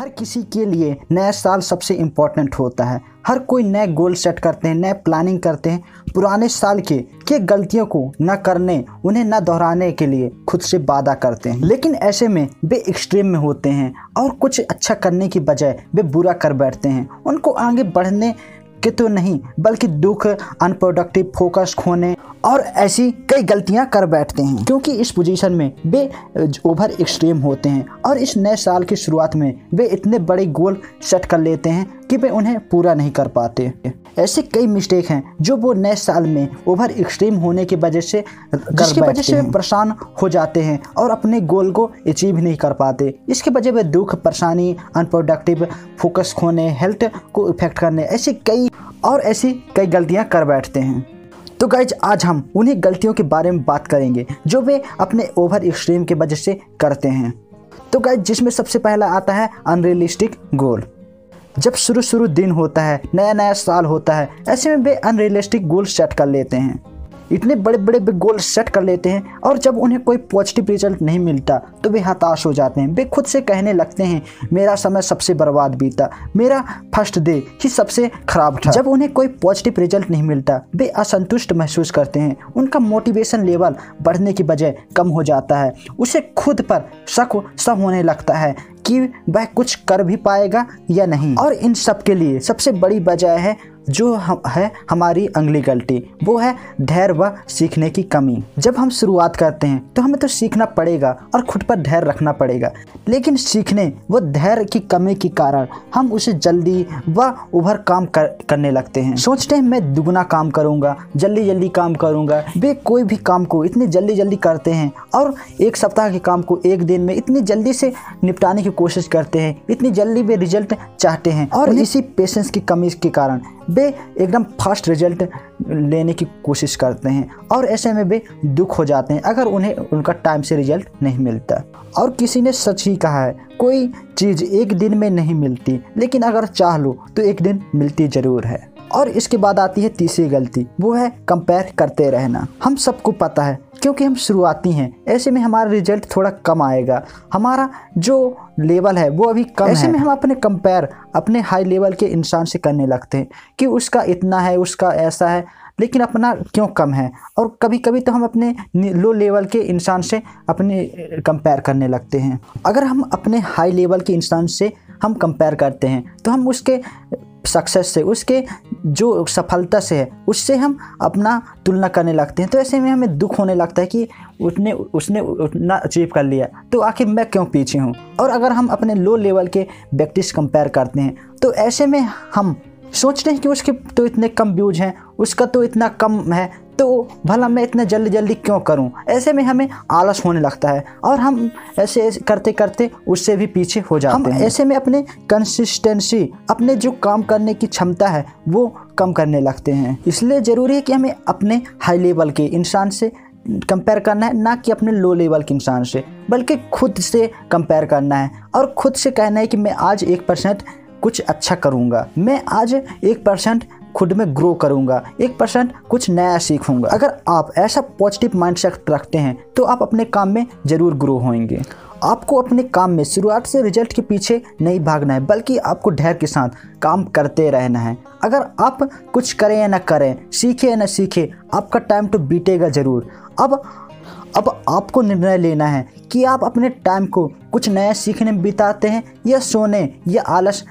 हर किसी के लिए नया साल सबसे इम्पोर्टेंट होता है। हर कोई नए गोल सेट करते हैं, नए प्लानिंग करते हैं। पुराने साल के के गलतियों को न करने, उन्हें न दोहराने के लिए खुद से वादा करते हैं। लेकिन ऐसे में वे एक्सट्रीम में होते हैं और कुछ अच्छा करने की बजाय वे बुरा कर बैठते हैं। उनको आगे बढ़ने के तो नहीं, बल्कि दुख अनप्रोडक्टिव फोकस खोने और ऐसी कई गलतियाँ कर बैठते हैं। क्योंकि इस पोजीशन में वे ओवर एक्सट्रीम होते हैं और इस नए साल की शुरुआत में वे इतने बड़े गोल सेट कर लेते हैं कि वे उन्हें पूरा नहीं कर पाते। ऐसे कई मिस्टेक हैं जो वो नए साल में ओवर एक्सट्रीम होने की वजह से जिसकी वजह से परेशान हो जाते हैं और अपने गोल को अचीव नहीं कर पाते। इसके वजह वे दुख परेशानी अनप्रोडक्टिव फोकस खोने हेल्थ को इफ़ेक्ट करने ऐसी कई और ऐसी कई गलतियाँ कर बैठते हैं। तो गाइज़ आज हम उन्हीं गलतियों के बारे में बात करेंगे जो वे अपने ओवर एक्सट्रीम की वजह से करते हैं। तो गाइज़ जिसमें सबसे पहला आता है अनरियलिस्टिक गोल जब शुरू शुरू दिन होता है, नया नया साल होता है, ऐसे में वे अनरियलिस्टिक गोल सेट कर लेते हैं। इतने बड़े बड़े वे गोल सेट कर लेते हैं और जब उन्हें कोई पॉजिटिव रिज़ल्ट नहीं मिलता तो वे हताश हो जाते हैं। वे खुद से कहने लगते हैं, मेरा समय सबसे बर्बाद बीता। मेरा फ़र्स्ट डे ही सबसे खराब था। जब उन्हें कोई पॉजिटिव रिज़ल्ट नहीं मिलता, वे असंतुष्ट महसूस करते हैं। उनका मोटिवेशन लेवल बढ़ने की बजाय कम हो जाता है। उसे खुद पर शक सब होने लगता है। कि वह कुछ कर भी पाएगा या नहीं। और इन सब के लिए सबसे बड़ी वजह है जो हम है हमारी अगली गलती। वो है धैर्य व सीखने की कमी। जब हम शुरुआत करते हैं तो हमें तो सीखना पड़ेगा और खुद पर धैर्य रखना पड़ेगा। लेकिन सीखने व धैर्य की कमी के कारण हम उसे जल्दी व उभर काम कर, करने लगते हैं। सोचते हैं मैं दुगना काम करूँगा जल्दी जल्दी काम करूँगा। वे कोई भी काम को इतनी जल्दी जल्दी करते हैं और एक सप्ताह के काम को एक दिन में इतनी जल्दी से निपटाने की कोशिश करते हैं इतनी जल्दी वे रिज़ल्ट चाहते हैं और इसी पेशेंस की कमी के कारण वे एकदम फास्ट रिज़ल्ट लेने की कोशिश करते हैं और ऐसे में वे दुख हो जाते हैं अगर उन्हें उनका टाइम से रिज़ल्ट नहीं मिलता। और किसी ने सच ही कहा है कोई चीज़ एक दिन में नहीं मिलती लेकिन अगर चाह लो तो एक दिन मिलती ज़रूर है। और इसके बाद आती है तीसरी गलती। वो है कंपेयर करते रहना। हम सबको पता है क्योंकि हम शुरुआती हैं ऐसे में हमारा रिज़ल्ट थोड़ा कम आएगा। हमारा जो लेवल है वो अभी कम ऐसे है। में हम अपने कंपेयर अपने हाई लेवल के इंसान से करने लगते हैं कि उसका इतना है उसका ऐसा है लेकिन अपना क्यों कम है? और कभी कभी तो हम अपने लो लेवल के इंसान से अपने कंपेयर करने लगते हैं। अगर हम अपने हाई लेवल के इंसान से हम कंपेयर करते हैं तो हम उसके सक्सेस से, उसके जो सफलता से है, उससे हम अपना तुलना करने लगते हैं। तो ऐसे में हमें दुख होने लगता है कि उसने उसने उतना अचीव कर लिया। तो आखिर मैं क्यों पीछे हूँ? और अगर हम अपने लो लेवल के व्यक्ति से कंपेयर करते हैं तो ऐसे में हम सोचते हैं कि उसके तो इतने कम व्यूज़ हैं, उसका तो इतना कम है तो भला मैं इतना जल्दी जल्दी क्यों करूँ? ऐसे में हमें आलस होने लगता है और हम ऐसे करते करते उससे भी पीछे हो जाते हैं। ऐसे में अपने कंसिस्टेंसी अपने जो काम करने की क्षमता है वो कम करने लगते हैं। इसलिए ज़रूरी है कि हमें अपने हाई लेवल के इंसान से कंपेयर करना है ना कि अपने लो लेवल के इंसान से बल्कि खुद से कंपेयर करना है और खुद से कहना है कि मैं आज एक परसेंट कुछ अच्छा करूँगा। मैं आज एक परसेंट खुद में ग्रो करूँगा, एक परसेंट कुछ नया सीखूँगा। अगर आप ऐसा पॉजिटिव माइंडसेट रखते हैं तो आप अपने काम में ज़रूर ग्रो होंगे। आपको अपने काम में शुरुआत से रिज़ल्ट के पीछे नहीं भागना है, बल्कि आपको ढेर के साथ काम करते रहना है। अगर आप कुछ करें या ना करें, सीखें या ना सीखें, आपका टाइम तो बीतेगा ज़रूर। अब अब आपको निर्णय लेना है कि आप अपने टाइम को कुछ नया सीखने में बिताते हैं या सोने या आलस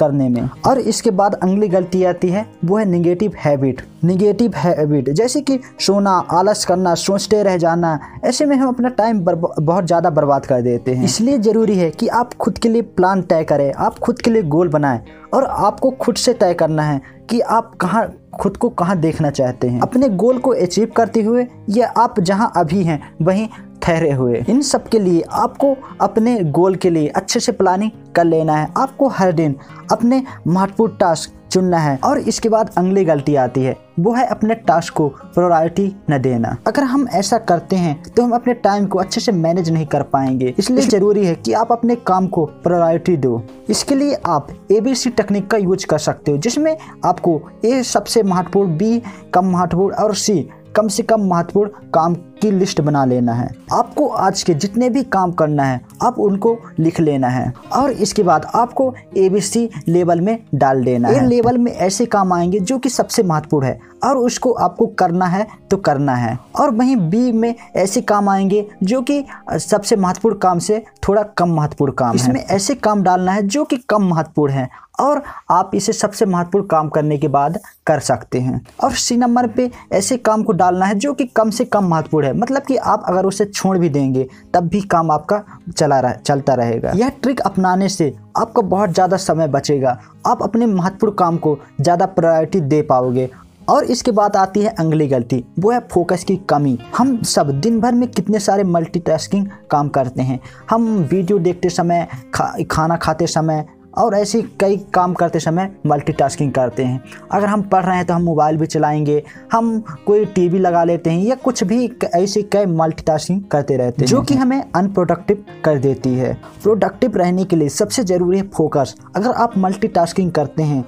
करने में। और इसके बाद अगली गलती आती है, वो है निगेटिव हैबिट निगेटिव हैबिट जैसे कि सोना, आलस करना, सोचते रह जाना, ऐसे में हम अपना टाइम बहुत ज़्यादा बर्बाद कर देते हैं। इसलिए ज़रूरी है कि आप खुद के लिए प्लान तय करें, आप खुद के लिए गोल बनाएँ, और आपको खुद से तय करना है कि आप कहाँ, खुद को कहाँ देखना चाहते हैं। अपने गोल को अचीव करते हुए, या आप जहाँ अभी हैं, वहीं ठहरे हुए। इन सब के लिए आपको अपने गोल के लिए अच्छे से प्लानिंग कर लेना है। आपको हर दिन अपने महत्वपूर्ण टास्क चुनना है और इसके बाद अगली गलती आती है। वो है अपने टास्क को प्रायोरिटी न देना। अगर हम ऐसा करते हैं तो हम अपने टाइम को अच्छे से मैनेज नहीं कर पाएँगे। इसलिए ज़रूरी है कि आप अपने काम को प्रायोरिटी दो। इसके लिए आप ए बी सी टेक्निक का यूज़ कर सकते हो जिसमें आपको ए सबसे महत्वपूर्ण बी कम महत्वपूर्ण और सी कम से कम महत्वपूर्ण काम की लिस्ट बना लेना है। आपको आज के जितने भी काम करना है आप उनको लिख लेना है और इसके बाद आपको ए बी सी लेवल में डाल देना है। लेवल में ऐसे काम आएँगे जो कि सबसे महत्वपूर्ण है और उसको आपको करना है तो करना है और वहीं बी में ऐसे काम आएँगे जो कि सबसे महत्वपूर्ण काम से थोड़ा कम महत्वपूर्ण काम इसमें ऐसे काम डालना है जो कि कम महत्वपूर्ण है और आप इसे सबसे महत्वपूर्ण काम करने के बाद कर सकते हैं। और सी नंबर पे ऐसे काम को डालना है जो कि कम से कम महत्वपूर्ण है। मतलब कि आप अगर उसे छोड़ भी देंगे तब भी काम आपका चला रह चलता रहेगा। यह ट्रिक अपनाने से आपका बहुत ज़्यादा समय बचेगा। आप अपने महत्वपूर्ण काम को ज़्यादा प्रायोरिटी दे पाओगे। और इसके बाद आती है अगली गलती वो है फोकस की कमी। हम सब दिन भर में कितने सारे मल्टीटास्किंग काम करते हैं। हम वीडियो देखते समय खा, खाना खाते समय और ऐसे कई काम करते समय मल्टीटास्किंग करते हैं। अगर हम पढ़ रहे हैं तो हम मोबाइल भी चलाएँगे हम कोई टीवी लगा लेते हैं या कुछ भी ऐसे कई मल्टीटास्किंग करते रहते हैं। जो कि हमें अनप्रोडक्टिव कर देती है। प्रोडक्टिव रहने के लिए सबसे ज़रूरी है फोकस अगर आप मल्टीटास्किंग करते हैं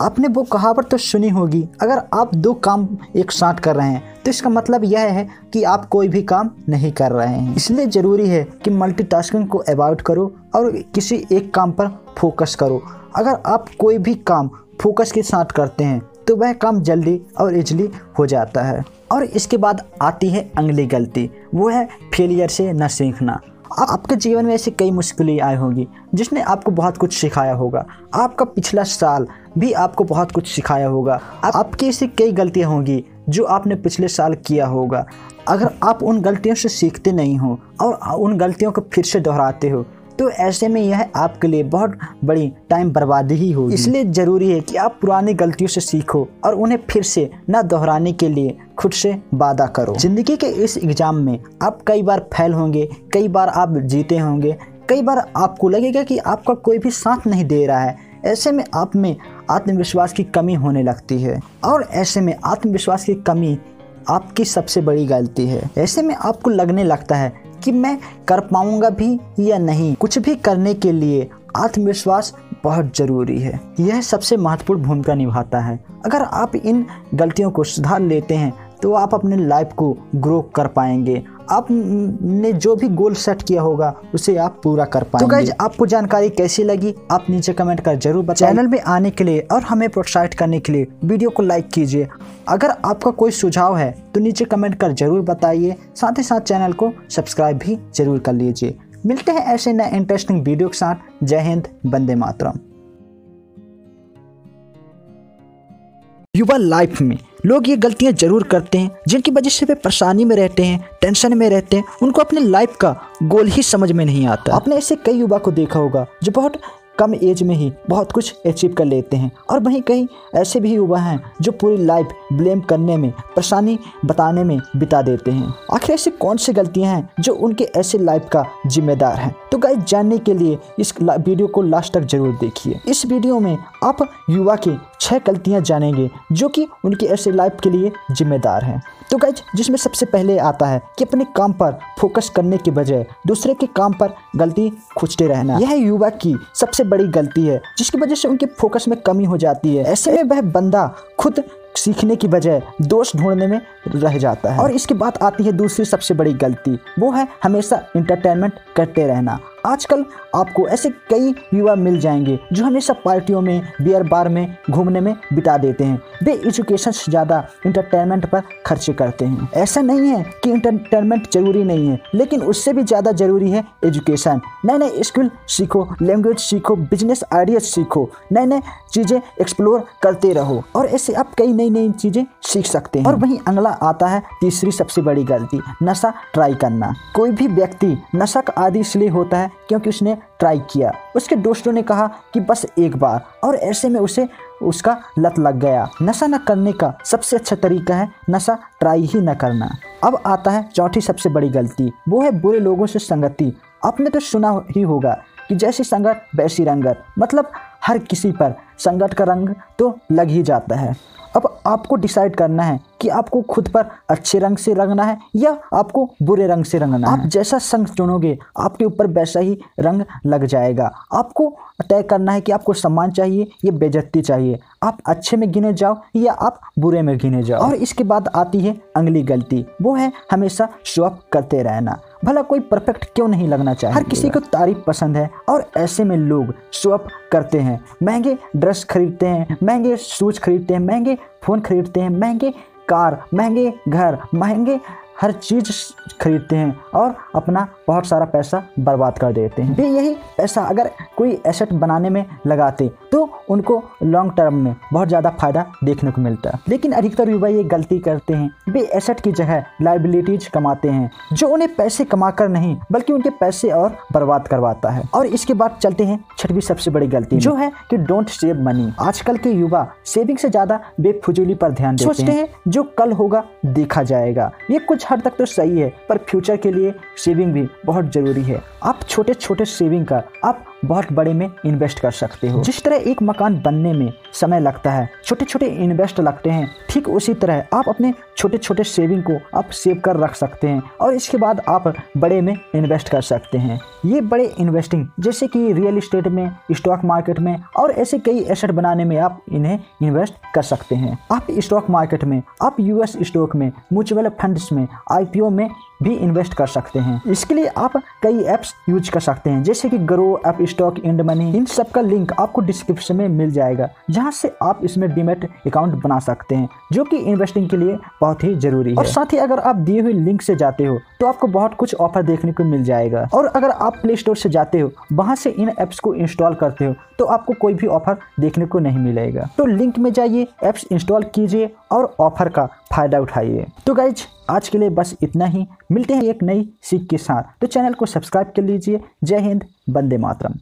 आपने वो कहावत तो सुनी होगी। अगर आप दो काम एक साथ कर रहे हैं तो इसका मतलब यह है कि आप कोई भी काम नहीं कर रहे हैं। इसलिए ज़रूरी है कि मल्टीटास्किंग को अवॉइड करो और किसी एक काम पर फोकस करो। अगर आप कोई भी काम फोकस के साथ करते हैं तो वह काम जल्दी और इजली हो जाता है। और इसके बाद आती है अगली गलती, वो है फेलियर से न सीखना। आपके जीवन में ऐसी कई मुश्किलें आई होंगी, जिसने आपको बहुत कुछ सिखाया होगा। आपका पिछला साल भी आपको बहुत कुछ सिखाया होगा। आपकी ऐसी कई गलतियाँ होंगी, जो आपने पिछले साल किया होगा। अगर आप उन गलतियों से सीखते नहीं हो और उन गलतियों को फिर से दोहराते हो तो ऐसे में यह आपके लिए बहुत बड़ी टाइम बर्बादी ही होगी। इसलिए ज़रूरी है कि आप पुरानी गलतियों से सीखो और उन्हें फिर से न दोहराने के लिए खुद से वादा करो। ज़िंदगी के इस एग्ज़ाम में आप कई बार फेल होंगे, कई बार आप जीते होंगे, कई बार आपको लगेगा कि आपका कोई भी साथ नहीं दे रहा है। ऐसे में आप में आत्मविश्वास की कमी होने लगती है और ऐसे में आत्मविश्वास की कमी आपकी सबसे बड़ी गलती है। ऐसे में आपको लगने लगता है कि मैं कर पाऊँगा भी या नहीं। कुछ भी करने के लिए आत्मविश्वास बहुत ज़रूरी है। यह सबसे महत्वपूर्ण भूमिका निभाता है। अगर आप इन गलतियों को सुधार लेते हैं तो आप अपने लाइफ को ग्रो कर पाएँगे। आपने जो भी गोल सेट किया होगा उसे आप पूरा कर पाएँगे। तो गाइज़ आपको जानकारी कैसी लगी? आप नीचे कमेंट कर ज़रूर बताएँ। चैनल में आने के लिए और हमें प्रोत्साहित करने के लिए वीडियो को लाइक कीजिए। अगर आपका कोई सुझाव है तो नीचे कमेंट कर ज़रूर बताइए। साथ ही साथ चैनल को सब्सक्राइब भी ज़रूर कर लीजिए। मिलते हैं ऐसे नए इंटरेस्टिंग वीडियो के साथ। जय हिंद बंदे मातरम। युवा लाइफ में। लोग ये गलतियाँ ज़रूर करते हैं, जिनकी वजह से वे परेशानी में रहते हैं, टेंशन में रहते हैं। उनको अपने लाइफ का गोल ही समझ में नहीं आता। आपने ऐसे कई युवा को देखा होगा, जो बहुत कम एज में ही बहुत कुछ अचीव कर लेते हैं। और वहीं कहीं ऐसे भी युवा हैं, जो पूरी लाइफ ब्लेम करने में, परेशानी बताने में बिता देते हैं। आखिर ऐसी कौन सी गलतियाँ हैं, जो उनके ऐसे लाइफ का जिम्मेदार हैं? तो गाइस जानने के लिए इस वीडियो को लास्ट तक ज़रूर देखिए। इस वीडियो में आप युवा की छह गलतियाँ जानेंगे, जो कि उनकी ऐसे लाइफ के लिए जिम्मेदार हैं। तो गज जिसमें सबसे पहले आता है कि अपने काम पर फोकस करने के बजाय दूसरे के काम पर गलती खोजते रहना। यह युवा की सबसे बड़ी गलती है, जिसकी वजह से उनके फोकस में कमी हो जाती है। ऐसे में वह बंदा खुद सीखने की बजाय दोष ढूँढने में रह जाता है। और इसके बाद आती है दूसरी सबसे बड़ी गलती, वो है हमेशा इंटरटेनमेंट करते रहना। आजकल आपको ऐसे कई युवा मिल जाएँगे जो हमेशा पार्टियों में, बियर बार में, घूमने में बिता देते हैं। वे एजुकेशन से ज़्यादा इंटरटेनमेंट पर खर्चे करते हैं। ऐसा नहीं है कि इंटरटेनमेंट ज़रूरी नहीं है, लेकिन उससे भी ज़्यादा ज़रूरी है एजुकेशन नए नए स्किल सीखो लैंग्वेज सीखो बिज़नेस आइडियाज़ सीखो। नए नए चीज़ें एक्सप्लोर करते रहो और ऐसे आप कई नई नई चीज़ें सीख सकते हैं। और वहीं अगला आता है तीसरी सबसे बड़ी गलती, नशा ट्राई करना। कोई भी व्यक्ति नशा का आदि इसलिए होता है क्योंकि उसने ट्राई किया। उसके दोस्तों ने कहा कि बस एक बार, और ऐसे में उसे, उसका लत लग गया। नशा न करने का सबसे अच्छा तरीका है नशा ट्राई ही न करना। अब आता है चौथी सबसे बड़ी गलती। वो है बुरे लोगों से संगति। आपने तो सुना ही होगा कि जैसी संगत, वैसी रंगत। मतलब हर किसी पर संगत का रंग तो लग ही जाता है। अब आपको डिसाइड करना है कि आपको खुद पर अच्छे रंग से रंगना है या आपको बुरे रंग से रंगना है। आप जैसा संग चुनोगे आपके ऊपर वैसा ही रंग लग जाएगा। आपको तय करना है कि आपको सम्मान चाहिए या बेजती चाहिए। आप अच्छे में गिने जाओ या आप बुरे में गिने जाओ। और इसके बाद आती है अगली गलती। वो है हमेशा शॉप करते रहना। भला कोई परफेक्ट क्यों नहीं लगना चाहिए हर किसी को तारीफ़ पसंद है और ऐसे में लोग स्वप करते हैं। महँगे ड्रेस खरीदते हैं महँगे शूज़ खरीदते हैं महँगे फ़ोन खरीदते हैं महँगे कार महँगे घर महँगे हर चीज़ खरीदते हैं और अपना बहुत सारा पैसा बर्बाद कर देते हैं। वे यही पैसा अगर कोई एसेट बनाने में लगाते तो उनको लॉन्ग टर्म में बहुत ज़्यादा फ़ायदा देखने को मिलता है। लेकिन अधिकतर युवा ये गलती करते हैं। वे एसेट की जगह लाइबिलिटीज कमाते हैं जो उन्हें पैसे कमाकर नहीं बल्कि उनके पैसे और बर्बाद करवाता है। और इसके बाद चलते हैं छठवीं सबसे बड़ी गलती जो है कि डोंट सेव मनी आजकल के युवा सेविंग से ज़्यादा बेफजूली पर ध्यान देते सोचते हैं जो कल होगा देखा जाएगा। ये कुछ हद तक तो सही है, पर फ्यूचर के लिए सेविंग भी बहुत ज़रूरी है। आप छोटे छोटे सेविंग का, आप बहुत बड़े में इन्वेस्ट कर सकते हो। जिस तरह एक मकान बनने में समय लगता है छोटे छोटे इन्वेस्ट लगते हैं, ठीक उसी तरह आप अपने छोटे छोटे सेविंग को आप सेव कर रख सकते हैं और इसके बाद आप बड़े में इन्वेस्ट कर सकते हैं। ये बड़े इन्वेस्टिंग जैसे कि रियल इस्टेट में स्टॉक मार्केट में और ऐसे कई एसेट बनाने में आप इन्हें इन्वेस्ट कर सकते हैं। आप स्टॉक मार्केट में, आप यूएस स्टॉक में म्यूचुअल फंड्स में आईपीओ में भी इन्वेस्ट कर सकते हैं। इसके लिए आप कई ऐप्स यूज़ कर सकते हैं, जैसे कि grow app stock INDmoney इन सब का लिंक आपको डिस्क्रिप्शन में मिल जाएगा, जहाँ से आप इसमें डीमेट अकाउंट बना सकते हैं, जो कि इन्वेस्टिंग के लिए बहुत ही ज़रूरी है। और साथ ही अगर आप दिए हुए लिंक से जाते हो तो आपको बहुत कुछ ऑफ़र देखने को मिल जाएगा। और अगर आप प्ले स्टोर से जाते हो, वहाँ से इन एप्स को इंस्टॉल करते हो तो आपको कोई भी ऑफ़र देखने को नहीं मिलेगा। तो लिंक में जाइए एप्स इंस्टॉल कीजिए और ऑफ़र का फ़ायदा उठाइए। तो गाइज़ आज के लिए बस इतना ही। मिलते हैं एक नई सीख के साथ। तो चैनल को सब्सक्राइब कर लीजिए। जय हिंद बंदे मातरम।